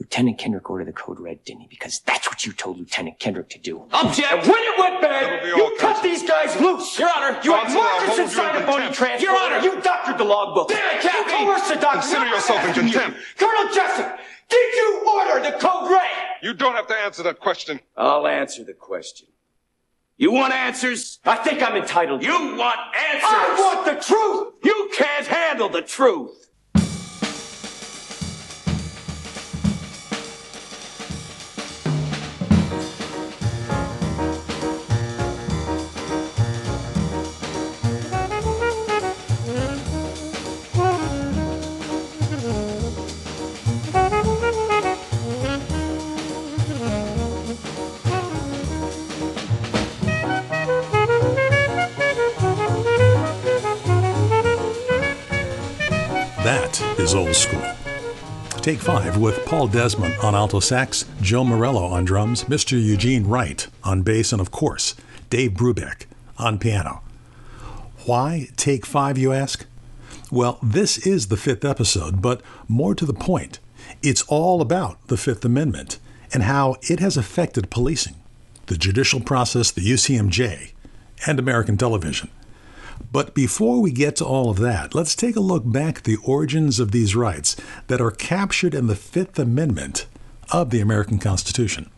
Lieutenant Kendrick ordered the code red, didn't he? Because that's what you told Lieutenant Kendrick to do. Object! And when it went bad, you cut these guys loose! Your Honor! You had Counsel, Marcus inside in a bony contempt. transport! Your Honor! You doctored the logbook! Damn it, Captain! You coerced the doctor! Consider I'm yourself in contempt. Colonel Jessup, did you order the code red? You don't have to answer that question. I'll answer the question. You want answers? I think I'm entitled. You want answers? I want the truth! You can't handle the truth. School. Take five with Paul Desmond on alto sax, Joe Morello on drums, Mr. Eugene Wright on bass, and of course, Dave Brubeck on piano. Why take five, you ask? Well, this is the fifth episode, but more to the point, it's all about the Fifth Amendment and how it has affected policing, the judicial process, the UCMJ, and American television. But before we get to all of that, let's take a look back at the origins of these rights that are captured in the Fifth Amendment of the American Constitution.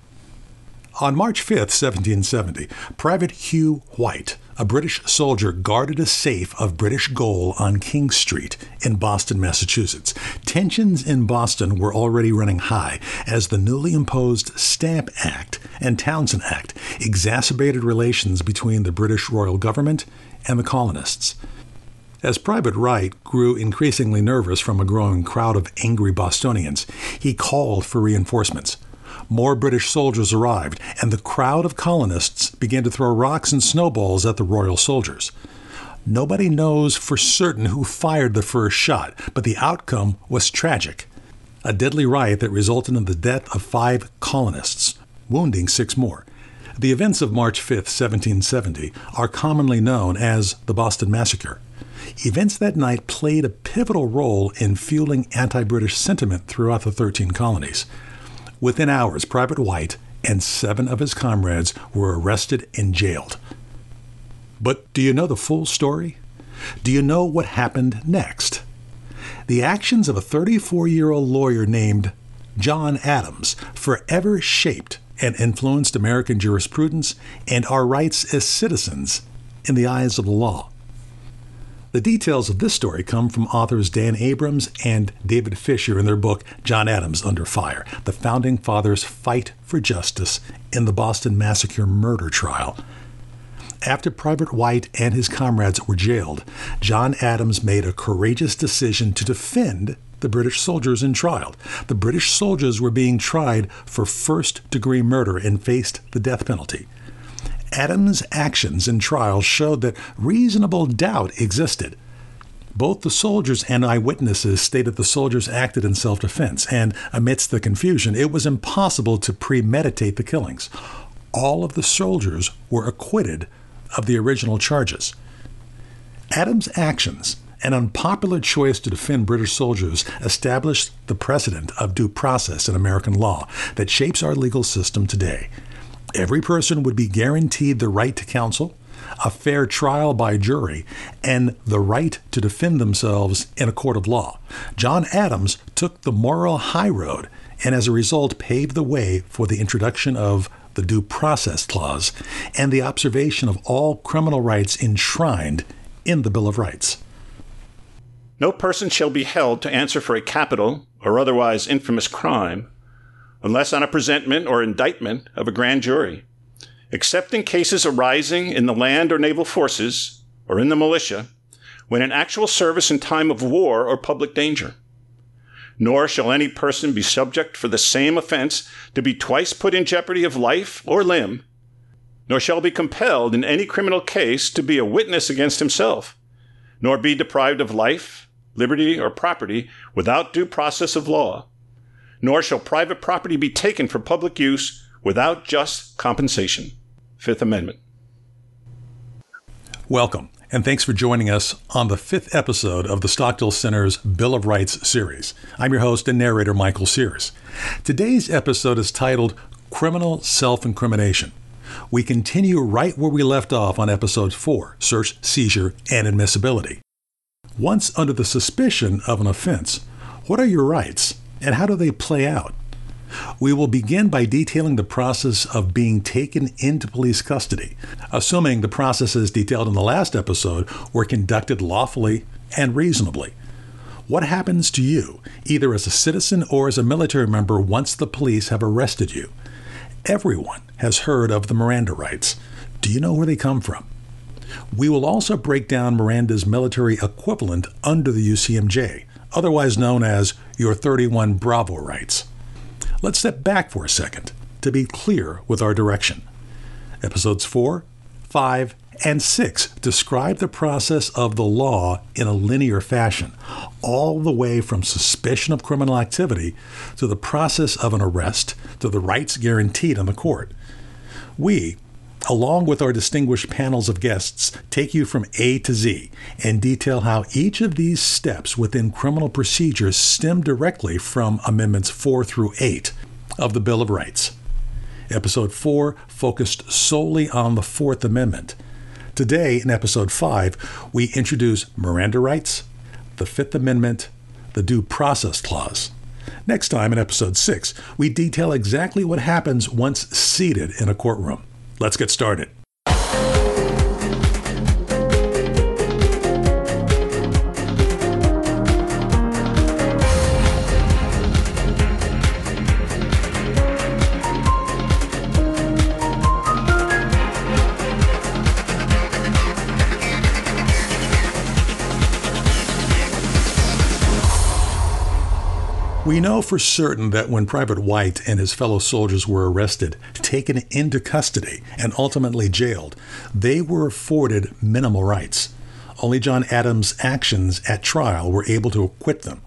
On March 5, 1770, Private Hugh White, a British soldier, guarded a safe of British gold on King Street in Boston, Massachusetts. Tensions in Boston were already running high as the newly imposed Stamp Act and Townshend Act exacerbated relations between the British royal government and the colonists. As Private Wright grew increasingly nervous from a growing crowd of angry Bostonians, he called for reinforcements. More British soldiers arrived, and the crowd of colonists began to throw rocks and snowballs at the royal soldiers. Nobody knows for certain who fired the first shot, but the outcome was tragic. A deadly riot that resulted in the death of five colonists, wounding six more. The events of March 5, 1770, are commonly known as the Boston Massacre. Events that night played a pivotal role in fueling anti British sentiment throughout the 13 colonies. Within hours, Private White and seven of his comrades were arrested and jailed. But do you know the full story? Do you know what happened next? The actions of a 34 year old lawyer named John Adams forever shaped and influenced American jurisprudence and our rights as citizens in the eyes of the law. The details of this story come from authors Dan Abrams and David Fisher in their book John Adams Under Fire The Founding Fathers Fight for Justice in the Boston Massacre Murder Trial. After Private White and his comrades were jailed, John Adams made a courageous decision to defend the British soldiers in trial. The British soldiers were being tried for first degree murder and faced the death penalty. Adams' actions in trial showed that reasonable doubt existed. Both the soldiers and eyewitnesses stated the soldiers acted in self defense, and amidst the confusion, it was impossible to premeditate the killings. All of the soldiers were acquitted of the original charges. Adams' actions, an unpopular choice to defend British soldiers, established the precedent of due process in American law that shapes our legal system today. Every person would be guaranteed the right to counsel, a fair trial by jury, and the right to defend themselves in a court of law. John Adams took the moral high road and as a result paved the way for the introduction of the Due Process Clause and the observation of all criminal rights enshrined in the Bill of Rights. No person shall be held to answer for a capital or otherwise infamous crime unless on a presentment or indictment of a grand jury, except in cases arising in the land or naval forces or in the militia, when in actual service in time of war or public danger. Nor shall any person be subject for the same offense to be twice put in jeopardy of life or limb, nor shall be compelled in any criminal case to be a witness against himself, nor be deprived of life, liberty, or property without due process of law nor shall private property be taken for public use without just compensation. Fifth Amendment. Welcome, and thanks for joining us on the fifth episode of the Stockdale Center's Bill of Rights series. I'm your host and narrator, Michael Sears. Today's episode is titled Criminal Self Incrimination. We continue right where we left off on episode 4 Search, Seizure, and Admissibility. Once under the suspicion of an offense, what are your rights and how do they play out? We will begin by detailing the process of being taken into police custody, assuming the processes detailed in the last episode were conducted lawfully and reasonably. What happens to you, either as a citizen or as a military member, once the police have arrested you? Everyone has heard of the Miranda rights. Do you know where they come from? We will also break down Miranda's military equivalent under the UCMJ, otherwise known as your 31 Bravo rights. Let's step back for a second to be clear with our direction. Episodes 4, 5, and 6 describe the process of the law in a linear fashion, all the way from suspicion of criminal activity to the process of an arrest to the rights guaranteed in the court. We, along with our distinguished panels of guests, take you from A to Z and detail how each of these steps within criminal procedures stem directly from Amendments 4 through 8 of the Bill of Rights. Episode 4 focused solely on the Fourth Amendment. Today, in Episode 5, we introduce Miranda rights, the Fifth Amendment, the Due Process Clause. Next time, in Episode 6, we detail exactly what happens once seated in a courtroom. Let's get started. We know for certain that when Private White and his fellow soldiers were arrested, taken into custody, and ultimately jailed, they were afforded minimal rights. Only John Adams' actions at trial were able to acquit them.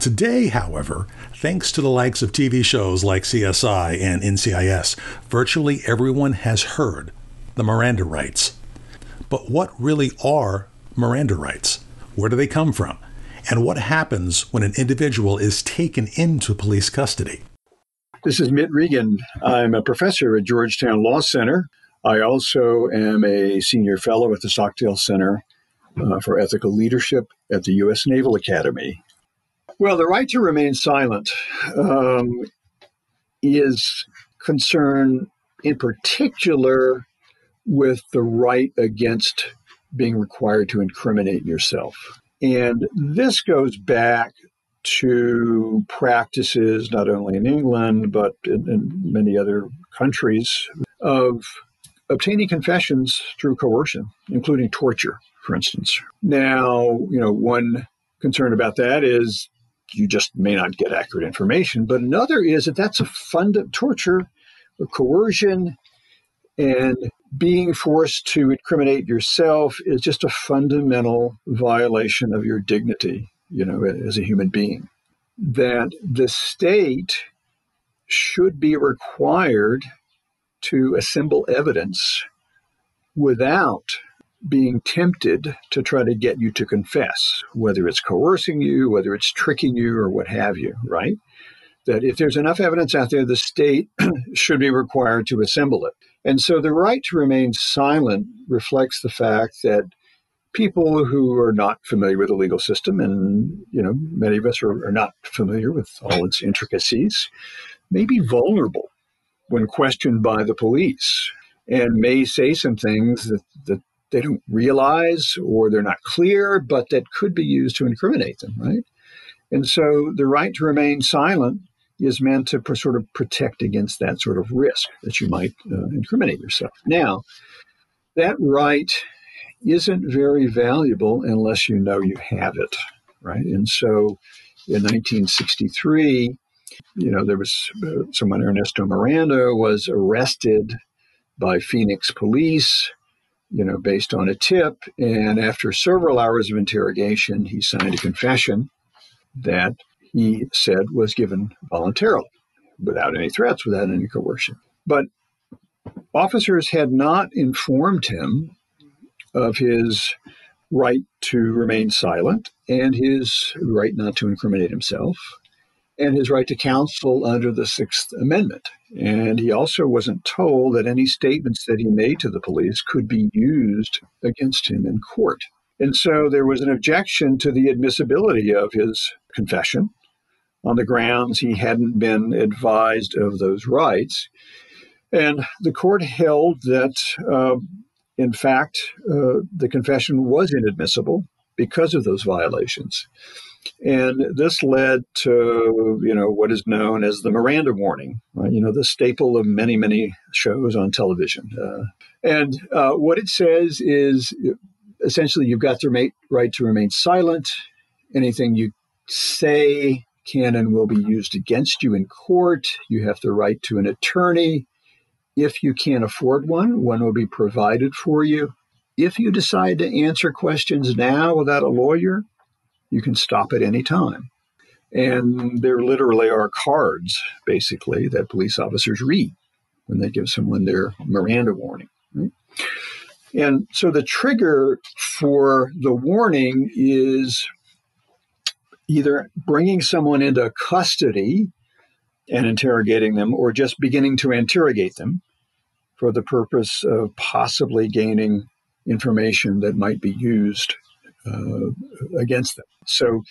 Today, however, thanks to the likes of TV shows like CSI and NCIS, virtually everyone has heard the Miranda rights. But what really are Miranda rights? Where do they come from? And what happens when an individual is taken into police custody. This is Mitt Regan. I'm a professor at Georgetown Law Center. I also am a senior fellow at the Stockdale Center uh, for Ethical Leadership at the U.S. Naval Academy. Well, the right to remain silent um, is concerned in particular with the right against being required to incriminate yourself. And this goes back to practices not only in England, but in, in, many other countries of obtaining confessions through coercion, including torture, for instance. Now, you know, one concern about that is you just may not get accurate information, but another is that that's a fund of torture or coercion and being forced to incriminate yourself is just a fundamental violation of your dignity, you know, as a human being. That the state should be required to assemble evidence without being tempted to try to get you to confess, whether it's coercing you, whether it's tricking you, or what have you, right? That if there's enough evidence out there, the state should be required to assemble it. And so the right to remain silent reflects the fact that people who are not familiar with the legal system, and you know, many of us are, are not familiar with all its intricacies, may be vulnerable when questioned by the police and may say some things that, that they don't realize or they're not clear, but that could be used to incriminate them, right? And so the right to remain silent is meant to sort of protect against that sort of risk that you might uh, incriminate yourself. Now, that right isn't very valuable unless you know you have it, right? And so in 1963, you know, there was uh, someone, Ernesto Miranda, was arrested by Phoenix police, you know, based on a tip. And after several hours of interrogation, he signed a confession that he said was given voluntarily, without any threats, without any coercion. But officers had not informed him of his right to remain silent and his right not to incriminate himself and his right to counsel under the Sixth Amendment. And he also wasn't told that any statements that he made to the police could be used against him in court. And so there was an objection to the admissibility of his confession on the grounds he hadn't been advised of those rights. And the court held that, uh, in fact, uh, the confession was inadmissible because of those violations. And this led to, you know, what is known as the Miranda warning, right? you know, the staple of many, many shows on television. Uh, and uh, what it says is essentially you've got the right to remain silent. Anything you say can and will be used against you in court. You have the right to an attorney. If you can't afford one, one will be provided for you. If you decide to answer questions now without a lawyer, you can stop at any time. And there literally are cards, basically, that police officers read when they give someone their Miranda warning. Right? And so the trigger for the warning is either bringing someone into custody and interrogating them or just beginning to interrogate them for the purpose of possibly gaining information that might be used uh, against them. So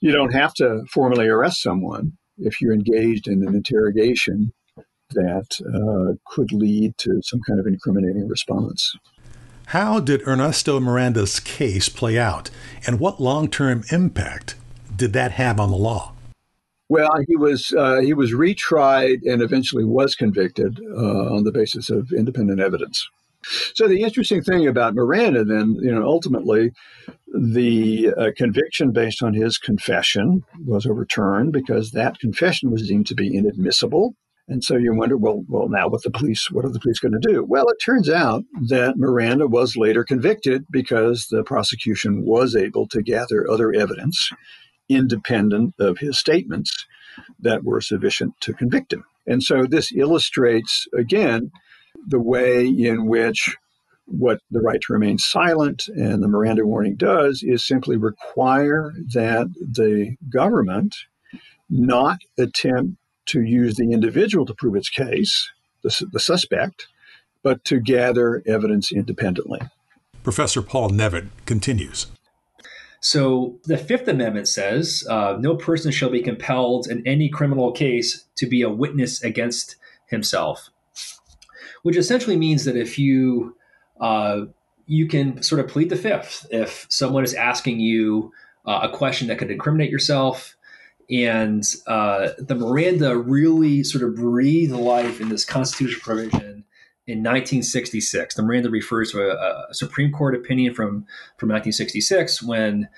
you don't have to formally arrest someone if you're engaged in an interrogation that uh, could lead to some kind of incriminating response. How did Ernesto Miranda's case play out, and what long term impact did that have on the law? Well, he was uh, he was retried and eventually was convicted uh, on the basis of independent evidence. So the interesting thing about Miranda, then, you know, ultimately, the uh, conviction based on his confession was overturned because that confession was deemed to be inadmissible. And so you wonder, well, well, now what the police, what are the police going to do? Well, it turns out that Miranda was later convicted because the prosecution was able to gather other evidence independent of his statements that were sufficient to convict him. And so this illustrates again the way in which what the right to remain silent and the Miranda warning does is simply require that the government not attempt to use the individual to prove its case, the, the suspect, but to gather evidence independently. Professor Paul Nevitt continues. So the Fifth Amendment says uh, no person shall be compelled in any criminal case to be a witness against himself which essentially means that if you uh, you can sort of plead the fifth if someone is asking you uh, a question that could incriminate yourself. And uh, the Miranda really sort of breathed life in this constitutional provision in 1966. The Miranda refers to a, a Supreme Court opinion from, from 1966 when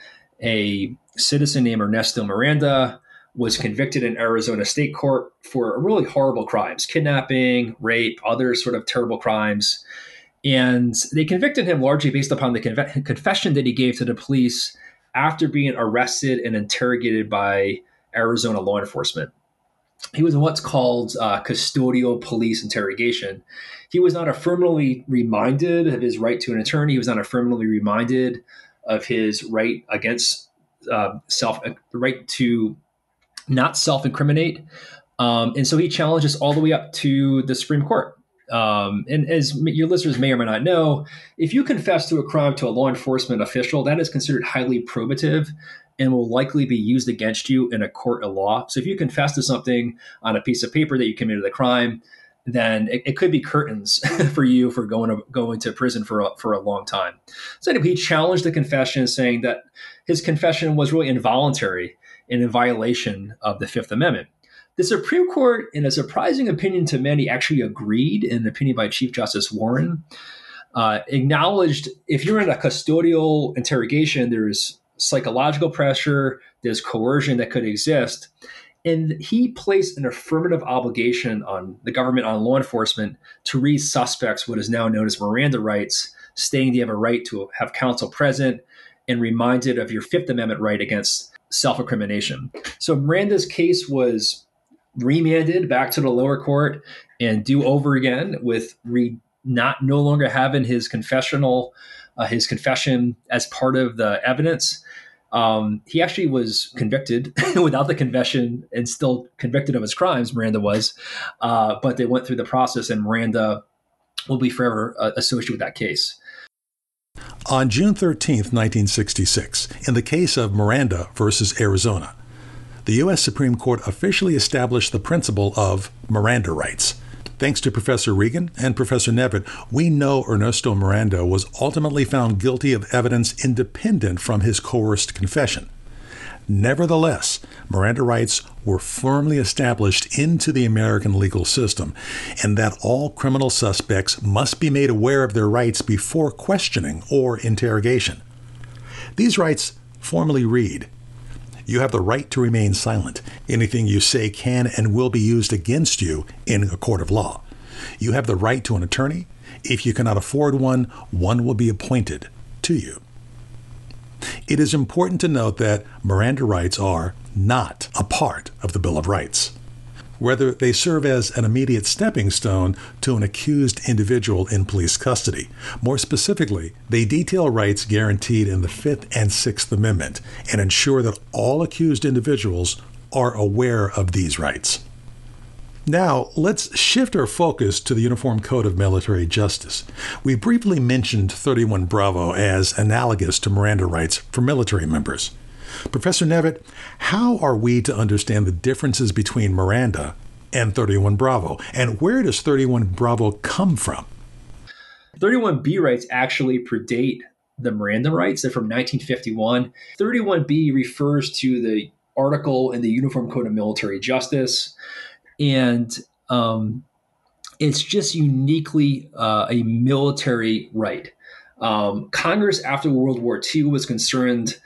a citizen named Ernesto Miranda was convicted in Arizona state court for really horrible crimes kidnapping, rape, other sort of terrible crimes. And they convicted him largely based upon the conf- confession that he gave to the police after being arrested and interrogated by Arizona law enforcement. He was in what's called uh, custodial police interrogation. He was not affirmatively reminded of his right to an attorney. He was not affirmatively reminded of his right against uh, self, the right to not self incriminate. Um, and so he challenges all the way up to the Supreme Court. Um, and as your listeners may or may not know, if you confess to a crime to a law enforcement official, that is considered highly probative and will likely be used against you in a court of law. So if you confess to something on a piece of paper that you committed a crime, then it, it could be curtains for you for going to going to prison for a, for a long time. So anyway, he challenged the confession, saying that his confession was really involuntary and in violation of the Fifth Amendment. The Supreme Court, in a surprising opinion to many, actually agreed, in an opinion by Chief Justice Warren, uh, acknowledged if you're in a custodial interrogation, there's psychological pressure, there's coercion that could exist. And he placed an affirmative obligation on the government, on law enforcement, to read suspects what is now known as Miranda rights, stating they have a right to have counsel present and reminded of your Fifth Amendment right against self incrimination. So Miranda's case was remanded back to the lower court and do over again with re- not no longer having his confessional uh, his confession as part of the evidence. Um, he actually was convicted without the confession and still convicted of his crimes. Miranda was, uh, but they went through the process, and Miranda will be forever uh, associated with that case. On June 13, 1966, in the case of Miranda versus Arizona, the U.S. Supreme Court officially established the principle of Miranda rights. Thanks to Professor Regan and Professor Nevitt, we know Ernesto Miranda was ultimately found guilty of evidence independent from his coerced confession. Nevertheless, Miranda rights were firmly established into the American legal system, and that all criminal suspects must be made aware of their rights before questioning or interrogation. These rights formally read You have the right to remain silent. Anything you say can and will be used against you in a court of law. You have the right to an attorney. If you cannot afford one, one will be appointed to you. It is important to note that Miranda rights are not a part of the Bill of Rights. Whether they serve as an immediate stepping stone to an accused individual in police custody. More specifically, they detail rights guaranteed in the Fifth and Sixth Amendment and ensure that all accused individuals are aware of these rights. Now, let's shift our focus to the Uniform Code of Military Justice. We briefly mentioned 31 Bravo as analogous to Miranda rights for military members. Professor Nevitt, how are we to understand the differences between Miranda and 31 Bravo, and where does 31 Bravo come from? 31B rights actually predate the Miranda rights. They're from 1951. 31B refers to the article in the Uniform Code of Military Justice and um, it's just uniquely uh, a military right. Um, Congress after World War II was concerned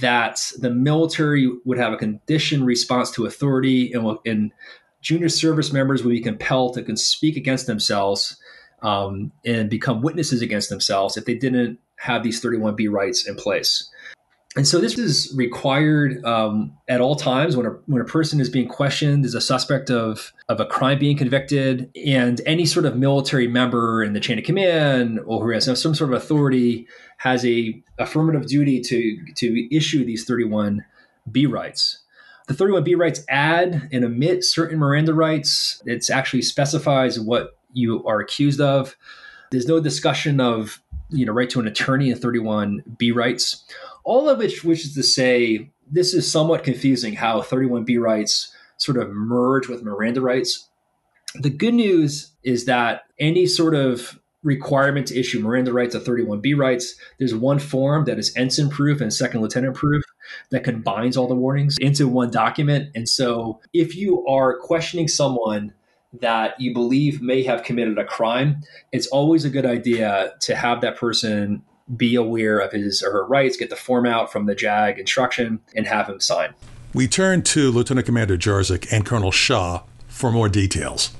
that the military would have a conditioned response to authority, and, and junior service members would be compelled to speak against themselves um, and become witnesses against themselves if they didn't have these 31B rights in place and so this is required um, at all times when a, when a person is being questioned as a suspect of, of a crime being convicted and any sort of military member in the chain of command or who has some sort of authority has a affirmative duty to, to issue these 31 B rights. The 31B rights add and omit certain Miranda rights. It actually specifies what you are accused of. There's no discussion of you know right to an attorney in 31B rights. All of which which is to say this is somewhat confusing how 31b rights sort of merge with miranda rights. The good news is that any sort of requirement to issue miranda rights or 31b rights there's one form that is ensign proof and second lieutenant proof that combines all the warnings into one document. And so if you are questioning someone that you believe may have committed a crime, it's always a good idea to have that person be aware of his or her rights, get the form out from the JAG instruction, and have him sign. We turn to Lieutenant Commander Jarzik and Colonel Shaw for more details.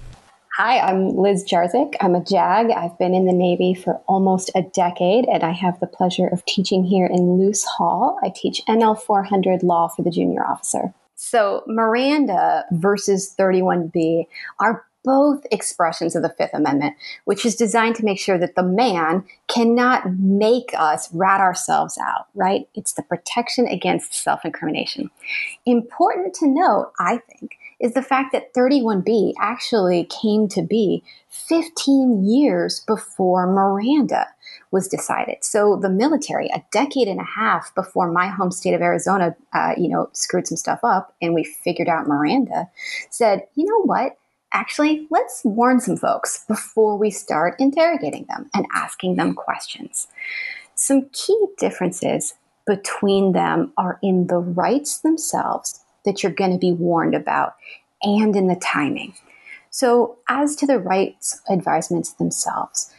Hi, I'm Liz Jarzik. I'm a JAG. I've been in the Navy for almost a decade, and I have the pleasure of teaching here in Luce Hall. I teach NL 400 law for the junior officer. So, Miranda versus 31B are both expressions of the Fifth Amendment, which is designed to make sure that the man cannot make us rat ourselves out, right? It's the protection against self incrimination. Important to note, I think, is the fact that 31B actually came to be 15 years before Miranda was decided. So the military, a decade and a half before my home state of Arizona, uh, you know, screwed some stuff up and we figured out Miranda, said, you know what? actually, let's warn some folks before we start interrogating them and asking them questions. Some key differences between them are in the rights themselves that you're going to be warned about and in the timing. So, as to the rights advisements themselves,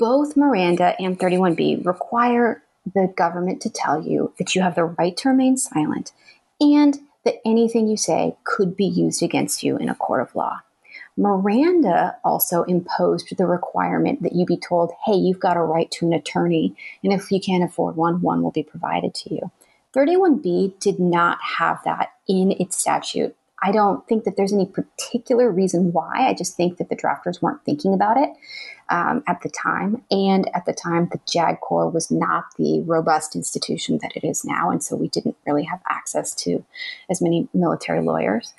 both Miranda and 31B require the government to tell you that you have the right to remain silent and that anything you say could be used against you in a court of law. Miranda also imposed the requirement that you be told, hey, you've got a right to an attorney, and if you can't afford one, one will be provided to you. 31B did not have that in its statute I don't think that there's any particular reason why. I just think that the drafters weren't thinking about it um, at the time. And at the time, the JAG Corps was not the robust institution that it is now. And so we didn't really have access to as many military lawyers.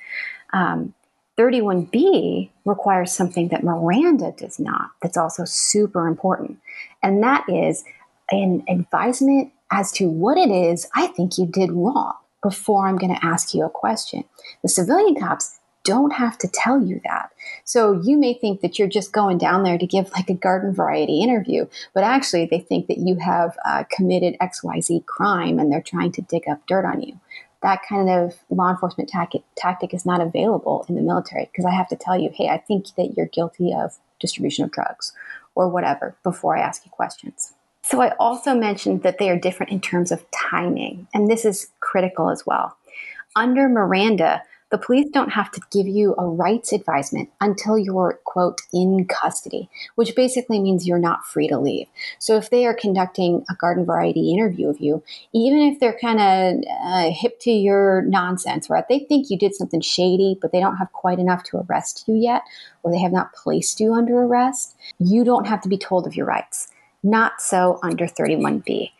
Um, 31B requires something that Miranda does not, that's also super important. And that is an advisement as to what it is I think you did wrong before I'm going to ask you a question. The civilian cops don't have to tell you that. So you may think that you're just going down there to give like a garden variety interview, but actually they think that you have uh, committed XYZ crime and they're trying to dig up dirt on you. That kind of law enforcement tactic, tactic is not available in the military because I have to tell you, hey, I think that you're guilty of distribution of drugs or whatever before I ask you questions. So I also mentioned that they are different in terms of timing, and this is critical as well. Under Miranda, the police don't have to give you a rights advisement until you're, quote, in custody, which basically means you're not free to leave. So if they are conducting a garden variety interview of you, even if they're kind of uh, hip to your nonsense, right? They think you did something shady, but they don't have quite enough to arrest you yet, or they have not placed you under arrest, you don't have to be told of your rights. Not so under 31B.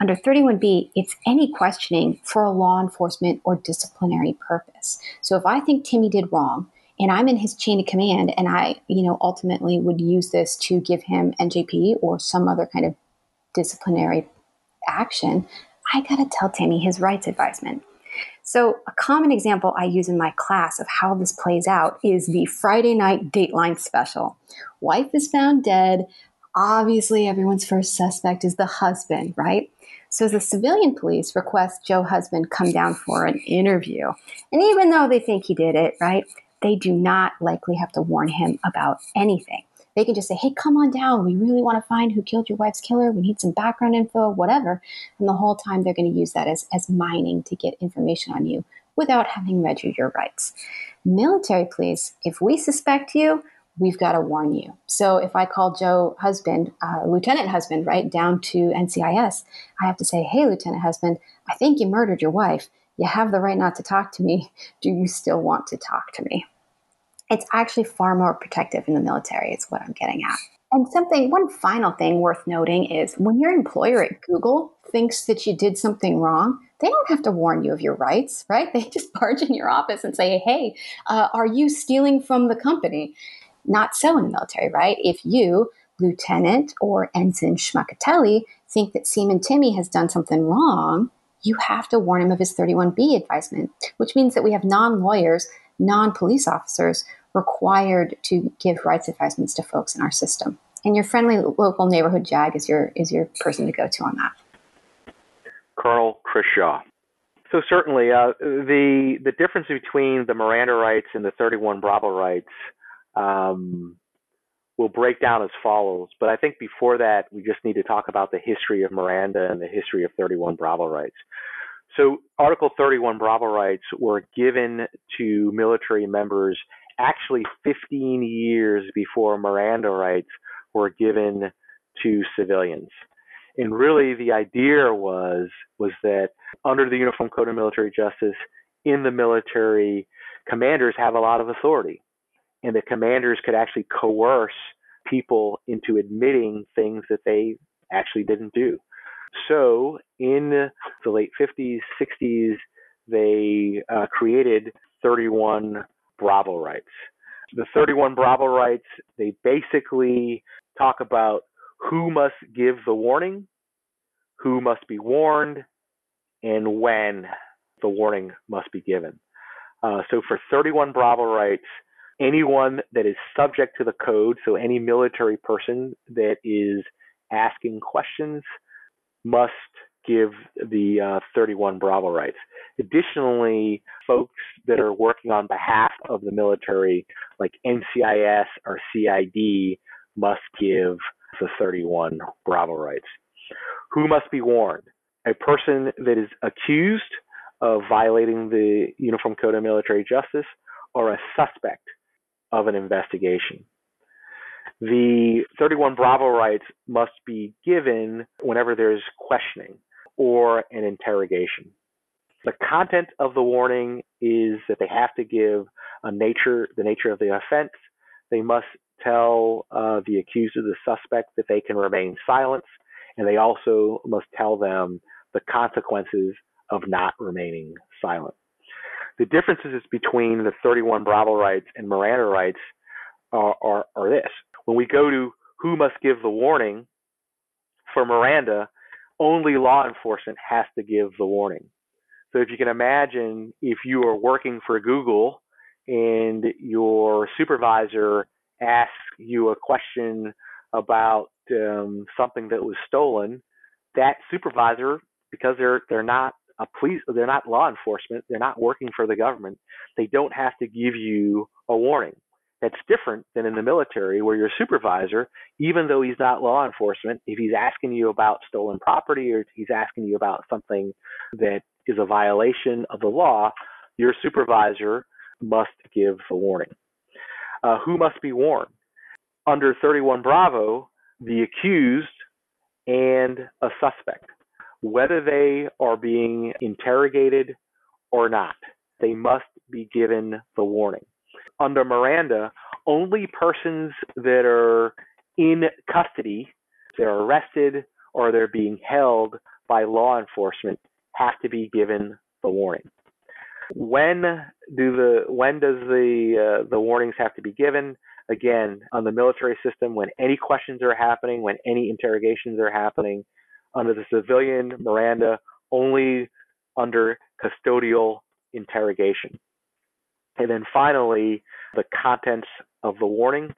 Under 31B, it's any questioning for a law enforcement or disciplinary purpose. So if I think Timmy did wrong, and I'm in his chain of command, and I, you know, ultimately would use this to give him NJP or some other kind of disciplinary action, I gotta tell Timmy his rights advisement. So, a common example I use in my class of how this plays out is the Friday night Dateline special. Wife is found dead, obviously everyone's first suspect is the husband, right? So the civilian police request Joe Husband come down for an interview. And even though they think he did it, right, they do not likely have to warn him about anything. They can just say, hey, come on down. We really want to find who killed your wife's killer. We need some background info, whatever. And the whole time they're going to use that as, as mining to get information on you without having read you your rights. Military police, if we suspect you, we've got to warn you. So if I call Joe Husband, uh, Lieutenant Husband, right down to NCIS, I have to say, hey, Lieutenant Husband, I think you murdered your wife. You have the right not to talk to me. Do you still want to talk to me? It's actually far more protective in the military, is what I'm getting at. And something, one final thing worth noting is when your employer at Google thinks that you did something wrong, they don't have to warn you of your rights, right? They just barge in your office and say, hey, uh, are you stealing from the company? Not so in the military, right? If you, Lieutenant or Ensign Schmuckatelli, think that Seaman Timmy has done something wrong, you have to warn him of his 31B advisement, which means that we have non lawyers, non police officers required to give rights advisements to folks in our system. And your friendly local neighborhood JAG is your is your person to go to on that. Colonel Chris Shaw. So certainly, uh, the the difference between the Miranda rights and the 31 Bravo rights um, will break down as follows. But I think before that, we just need to talk about the history of Miranda and the history of 31 Bravo rights. So, Article 31 Bravo rights were given to military members actually 15 years before Miranda rights were given to civilians. And really, the idea was was that under the Uniform Code of Military Justice, in the military, commanders have a lot of authority and the commanders could actually coerce people into admitting things that they actually didn't do. So in the late 50s, 60s, they uh, created 31 Bravo rights. The 31 Bravo rights, they basically talk about who must give the warning, who must be warned, and when the warning must be given. Uh, so for 31 Bravo rights, anyone that is subject to the code, so any military person that is asking questions, must give the uh, 31 Bravo rights. Additionally, folks that are working on behalf of the military, like NCIS or CID, must give the 31 Bravo rights. Who must be warned? A person that is accused of violating the Uniform Code of Military Justice or a suspect of an investigation. The 31 Bravo rights must be given whenever there's questioning or an interrogation. The content of the warning is that they have to give a nature, the nature of the offense. They must tell uh, the accused or the suspect that they can remain silent, and they also must tell them the consequences of not remaining silent. The differences between the 31 Bravo rights and Miranda rights are, are, are this. When we go to who must give the warning for Miranda, only law enforcement has to give the warning. So if you can imagine if you are working for Google and your supervisor asks you a question about um, something that was stolen, that supervisor, because they're they're not a police, they're not law enforcement, they're not working for the government, they don't have to give you a warning. That's different than in the military, where your supervisor, even though he's not law enforcement, if he's asking you about stolen property or he's asking you about something that is a violation of the law, your supervisor must give a warning. Uh, who must be warned? Under 31 Bravo, the accused and a suspect, whether they are being interrogated or not, they must be given the warning. Under Miranda, only persons that are in custody, they're arrested or they're being held by law enforcement have to be given the warning. When do the when does the uh, the warnings have to be given? Again, on the military system, when any questions are happening, when any interrogations are happening, under the civilian Miranda, only under custodial interrogation. And then finally, the contents of the warning.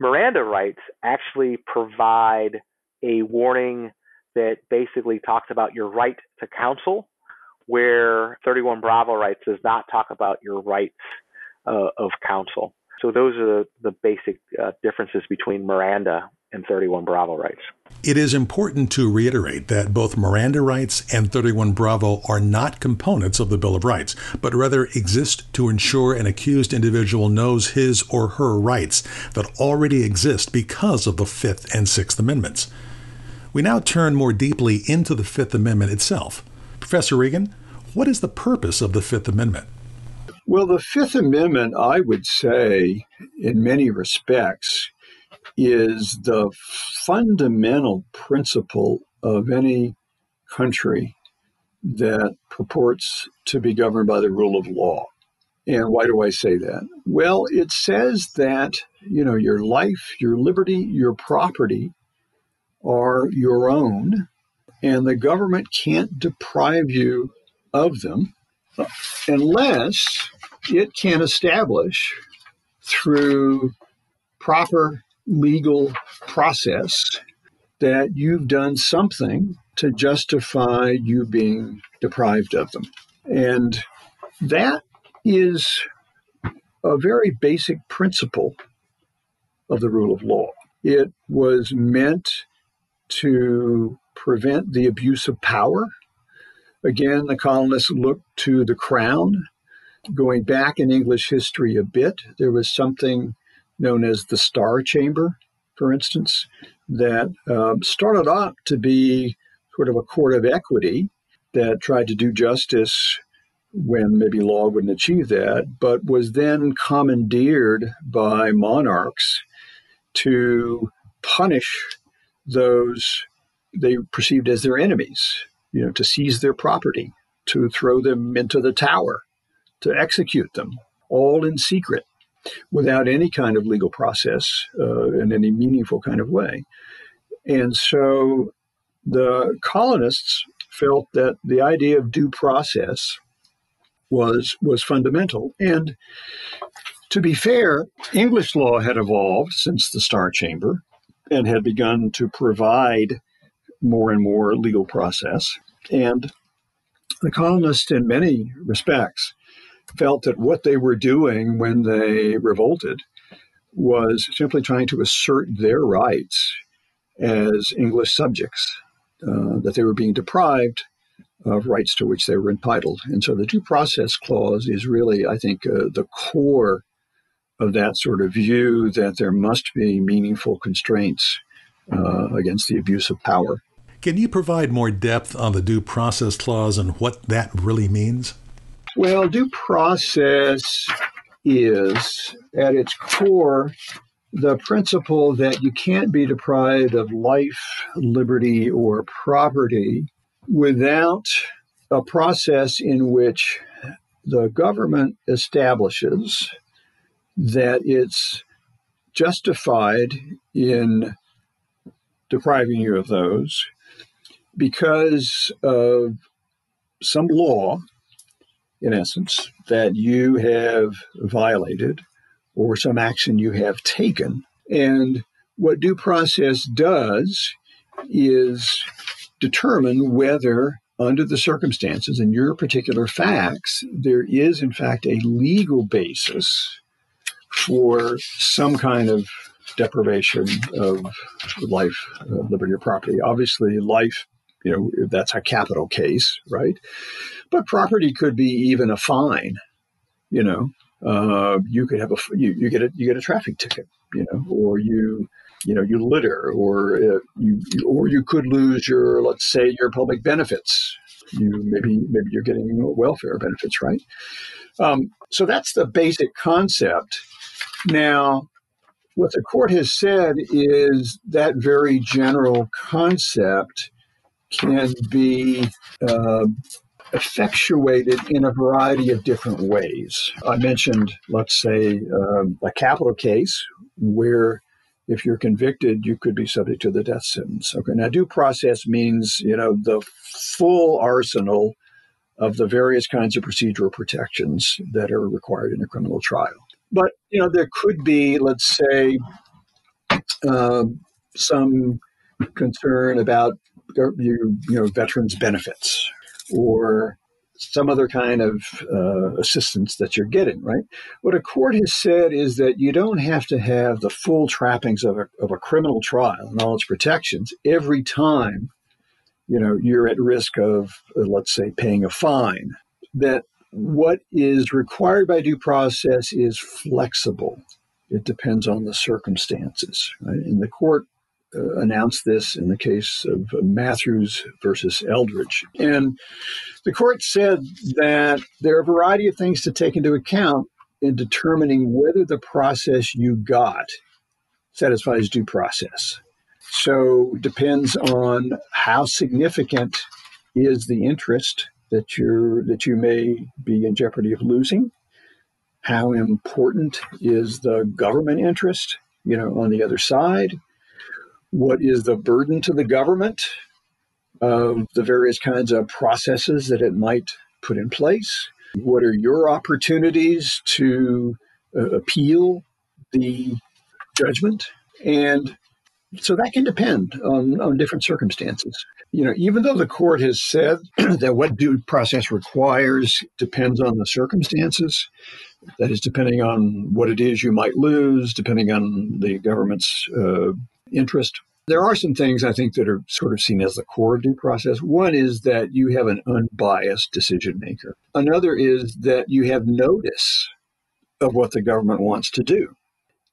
Miranda rights actually provide a warning that basically talks about your right to counsel, where 31 Bravo rights does not talk about your rights uh, of counsel. So those are the, the basic uh, differences between Miranda and 31 Bravo rights. It is important to reiterate that both Miranda rights and 31 Bravo are not components of the Bill of Rights, but rather exist to ensure an accused individual knows his or her rights that already exist because of the Fifth and Sixth Amendments. We now turn more deeply into the Fifth Amendment itself. Professor Regan, what is the purpose of the Fifth Amendment? Well, the Fifth Amendment, I would say, in many respects, is the fundamental principle of any country that purports to be governed by the rule of law. And why do I say that? Well, it says that, you know, your life, your liberty, your property are your own, and the government can't deprive you of them unless it can establish through proper legal process that you've done something to justify you being deprived of them. And that is a very basic principle of the rule of law. It was meant to prevent the abuse of power. Again, the colonists looked to the crown. Going back in English history a bit, there was something known as the Star Chamber, for instance, that um, started out to be sort of a court of equity that tried to do justice when maybe law wouldn't achieve that, but was then commandeered by monarchs to punish those they perceived as their enemies, you know, to seize their property, to throw them into the tower, to execute them, all in secret, without any kind of legal process uh, in any meaningful kind of way. And so the colonists felt that the idea of due process was was fundamental. And to be fair, English law had evolved since the Star Chamber and had begun to provide more and more legal process. And the colonists, in many respects, felt that what they were doing when they revolted was simply trying to assert their rights as English subjects, uh, that they were being deprived of rights to which they were entitled. And so the Due Process Clause is really, I think, uh, the core of that sort of view that there must be meaningful constraints uh, against the abuse of power. Can you provide more depth on the Due Process Clause and what that really means? Well, due process is, at its core, the principle that you can't be deprived of life, liberty, or property without a process in which the government establishes that it's justified in depriving you of those because of some law, in essence, that you have violated or some action you have taken. And what due process does is determine whether, under the circumstances and your particular facts, there is, in fact, a legal basis for some kind of deprivation of life, uh, liberty, or property. Obviously, life, you know, that's a capital case, right? But property could be even a fine, you know. Uh, you could have a you, you get a you get a traffic ticket, you know, or you you know you litter, or uh, you or you could lose your let's say your public benefits. You maybe maybe you're getting welfare benefits, right? Um, so that's the basic concept. Now, what the court has said is that very general concept can be uh, effectuated in a variety of different ways. I mentioned, let's say, um, a capital case where if you're convicted, you could be subject to the death sentence. Okay, now due process means, you know, the full arsenal of the various kinds of procedural protections that are required in a criminal trial. But, you know, there could be, let's say, uh, some concern about you, you know, veterans' benefits or some other kind of uh, assistance that you're getting, right? What a court has said is that you don't have to have the full trappings of a, of a criminal trial and all its protections every time, you know, you're at risk of, uh, let's say, paying a fine. That what is required by due process is flexible. It depends on the circumstances. Right? And the court uh, announced this in the case of Mathews versus Eldridge. And the court said that there are a variety of things to take into account in determining whether the process you got satisfies due process. So depends on how significant is the interest that you're that you may be in jeopardy of losing. How important is the government interest, you know, on the other side? What is the burden to the government of the various kinds of processes that it might put in place? What are your opportunities to uh, appeal the judgment? And so that can depend on, on different circumstances. You know, even though the court has said that what due process requires depends on the circumstances, that is, depending on what it is you might lose, depending on the government's uh, interest. There are some things I think that are sort of seen as the core of due process. One is that you have an unbiased decision maker. Another is that you have notice of what the government wants to do.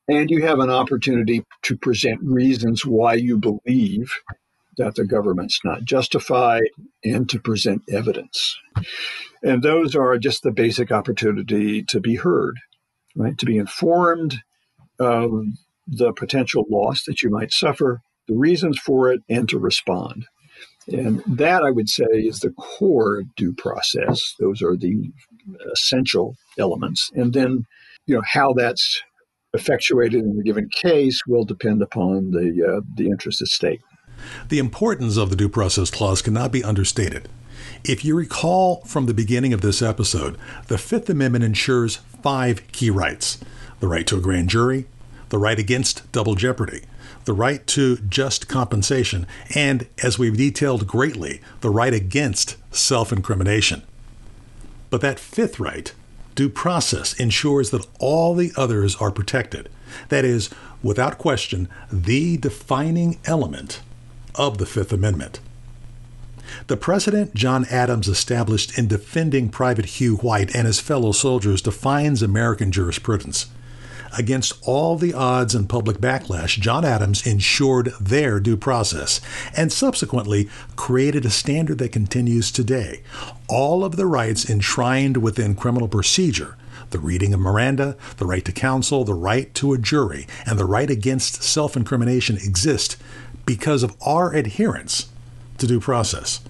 And you have an opportunity to present reasons why you believe that the government's not justified and to present evidence. And those are just the basic opportunity to be heard, right? To be informed of the potential loss that you might suffer, the reasons for it, and to respond. And that, I would say, is the core due process. Those are the essential elements. And then, you know, how that's effectuated in a given case will depend upon the uh, the interest at stake. The importance of the due process clause cannot be understated. If you recall from the beginning of this episode, the Fifth Amendment ensures five key rights the right to a grand jury, the right against double jeopardy, the right to just compensation, and, as we've detailed greatly, the right against self incrimination. But that fifth right, due process, ensures that all the others are protected. That is, without question, the defining element of the Fifth Amendment. The precedent John Adams established in defending Private Hugh White and his fellow soldiers defines American jurisprudence. Against all the odds and public backlash, John Adams ensured their due process and subsequently created a standard that continues today. All of the rights enshrined within criminal procedure the reading of Miranda, the right to counsel, the right to a jury, and the right against self incrimination exist because of our adherence to due process.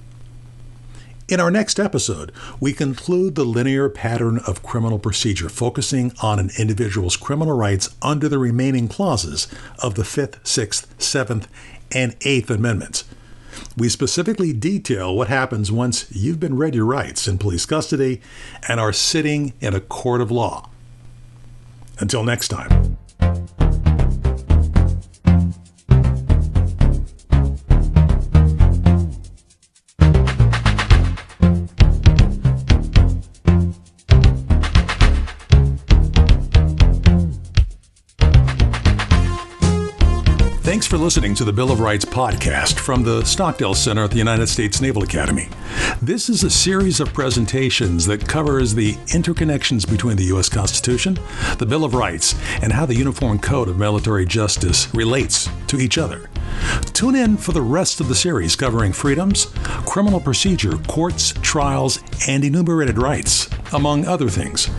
In our next episode, we conclude the linear pattern of criminal procedure, focusing on an individual's criminal rights under the remaining clauses of the Fifth, Sixth, Seventh, and Eighth Amendments. We specifically detail what happens once you've been read your rights in police custody and are sitting in a court of law. Until next time. Listening to the Bill of Rights podcast from the Stockdale Center at the United States Naval Academy. This is a series of presentations that covers the interconnections between the U.S. Constitution, the Bill of Rights, and how the Uniform Code of Military Justice relates to each other. Tune in for the rest of the series covering freedoms, criminal procedure, courts, trials, and enumerated rights, among other things.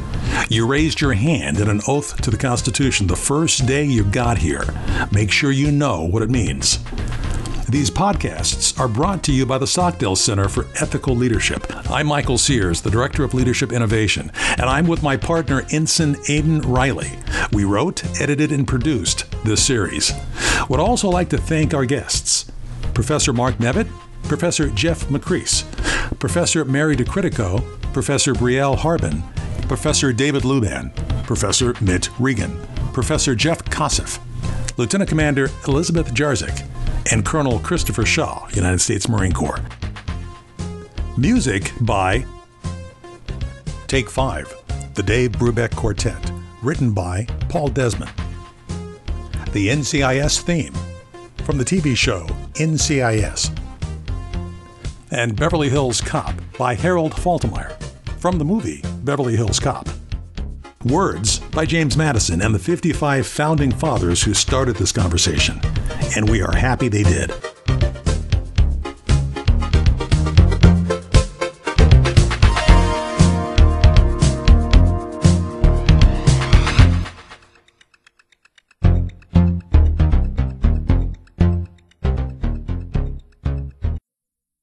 You raised your hand in an oath to the Constitution the first day you got here. Make sure you know what it means. These podcasts are brought to you by the Stockdale Center for Ethical Leadership. I'm Michael Sears, the Director of Leadership Innovation, and I'm with my partner, Ensign Aiden Riley. We wrote, edited, and produced this series. Would also like to thank our guests Professor Mark Nevitt, Professor Jeff Macris, Professor Mary DeCredico, Professor Brielle Harbin, Professor David Luban, Professor Mitt Regan, Professor Jeff Kosseff, Lieutenant Commander Elizabeth Jarzik, and Colonel Christopher Shaw, United States Marine Corps. Music by Take Five, the Dave Brubeck Quartet, written by Paul Desmond. The NCIS theme from the TV show NCIS. And Beverly Hills Cop by Harold Faltermeyer from the movie Beverly Hills Cop. Words by James Madison and the 55 founding fathers who started this conversation. And we are happy they did.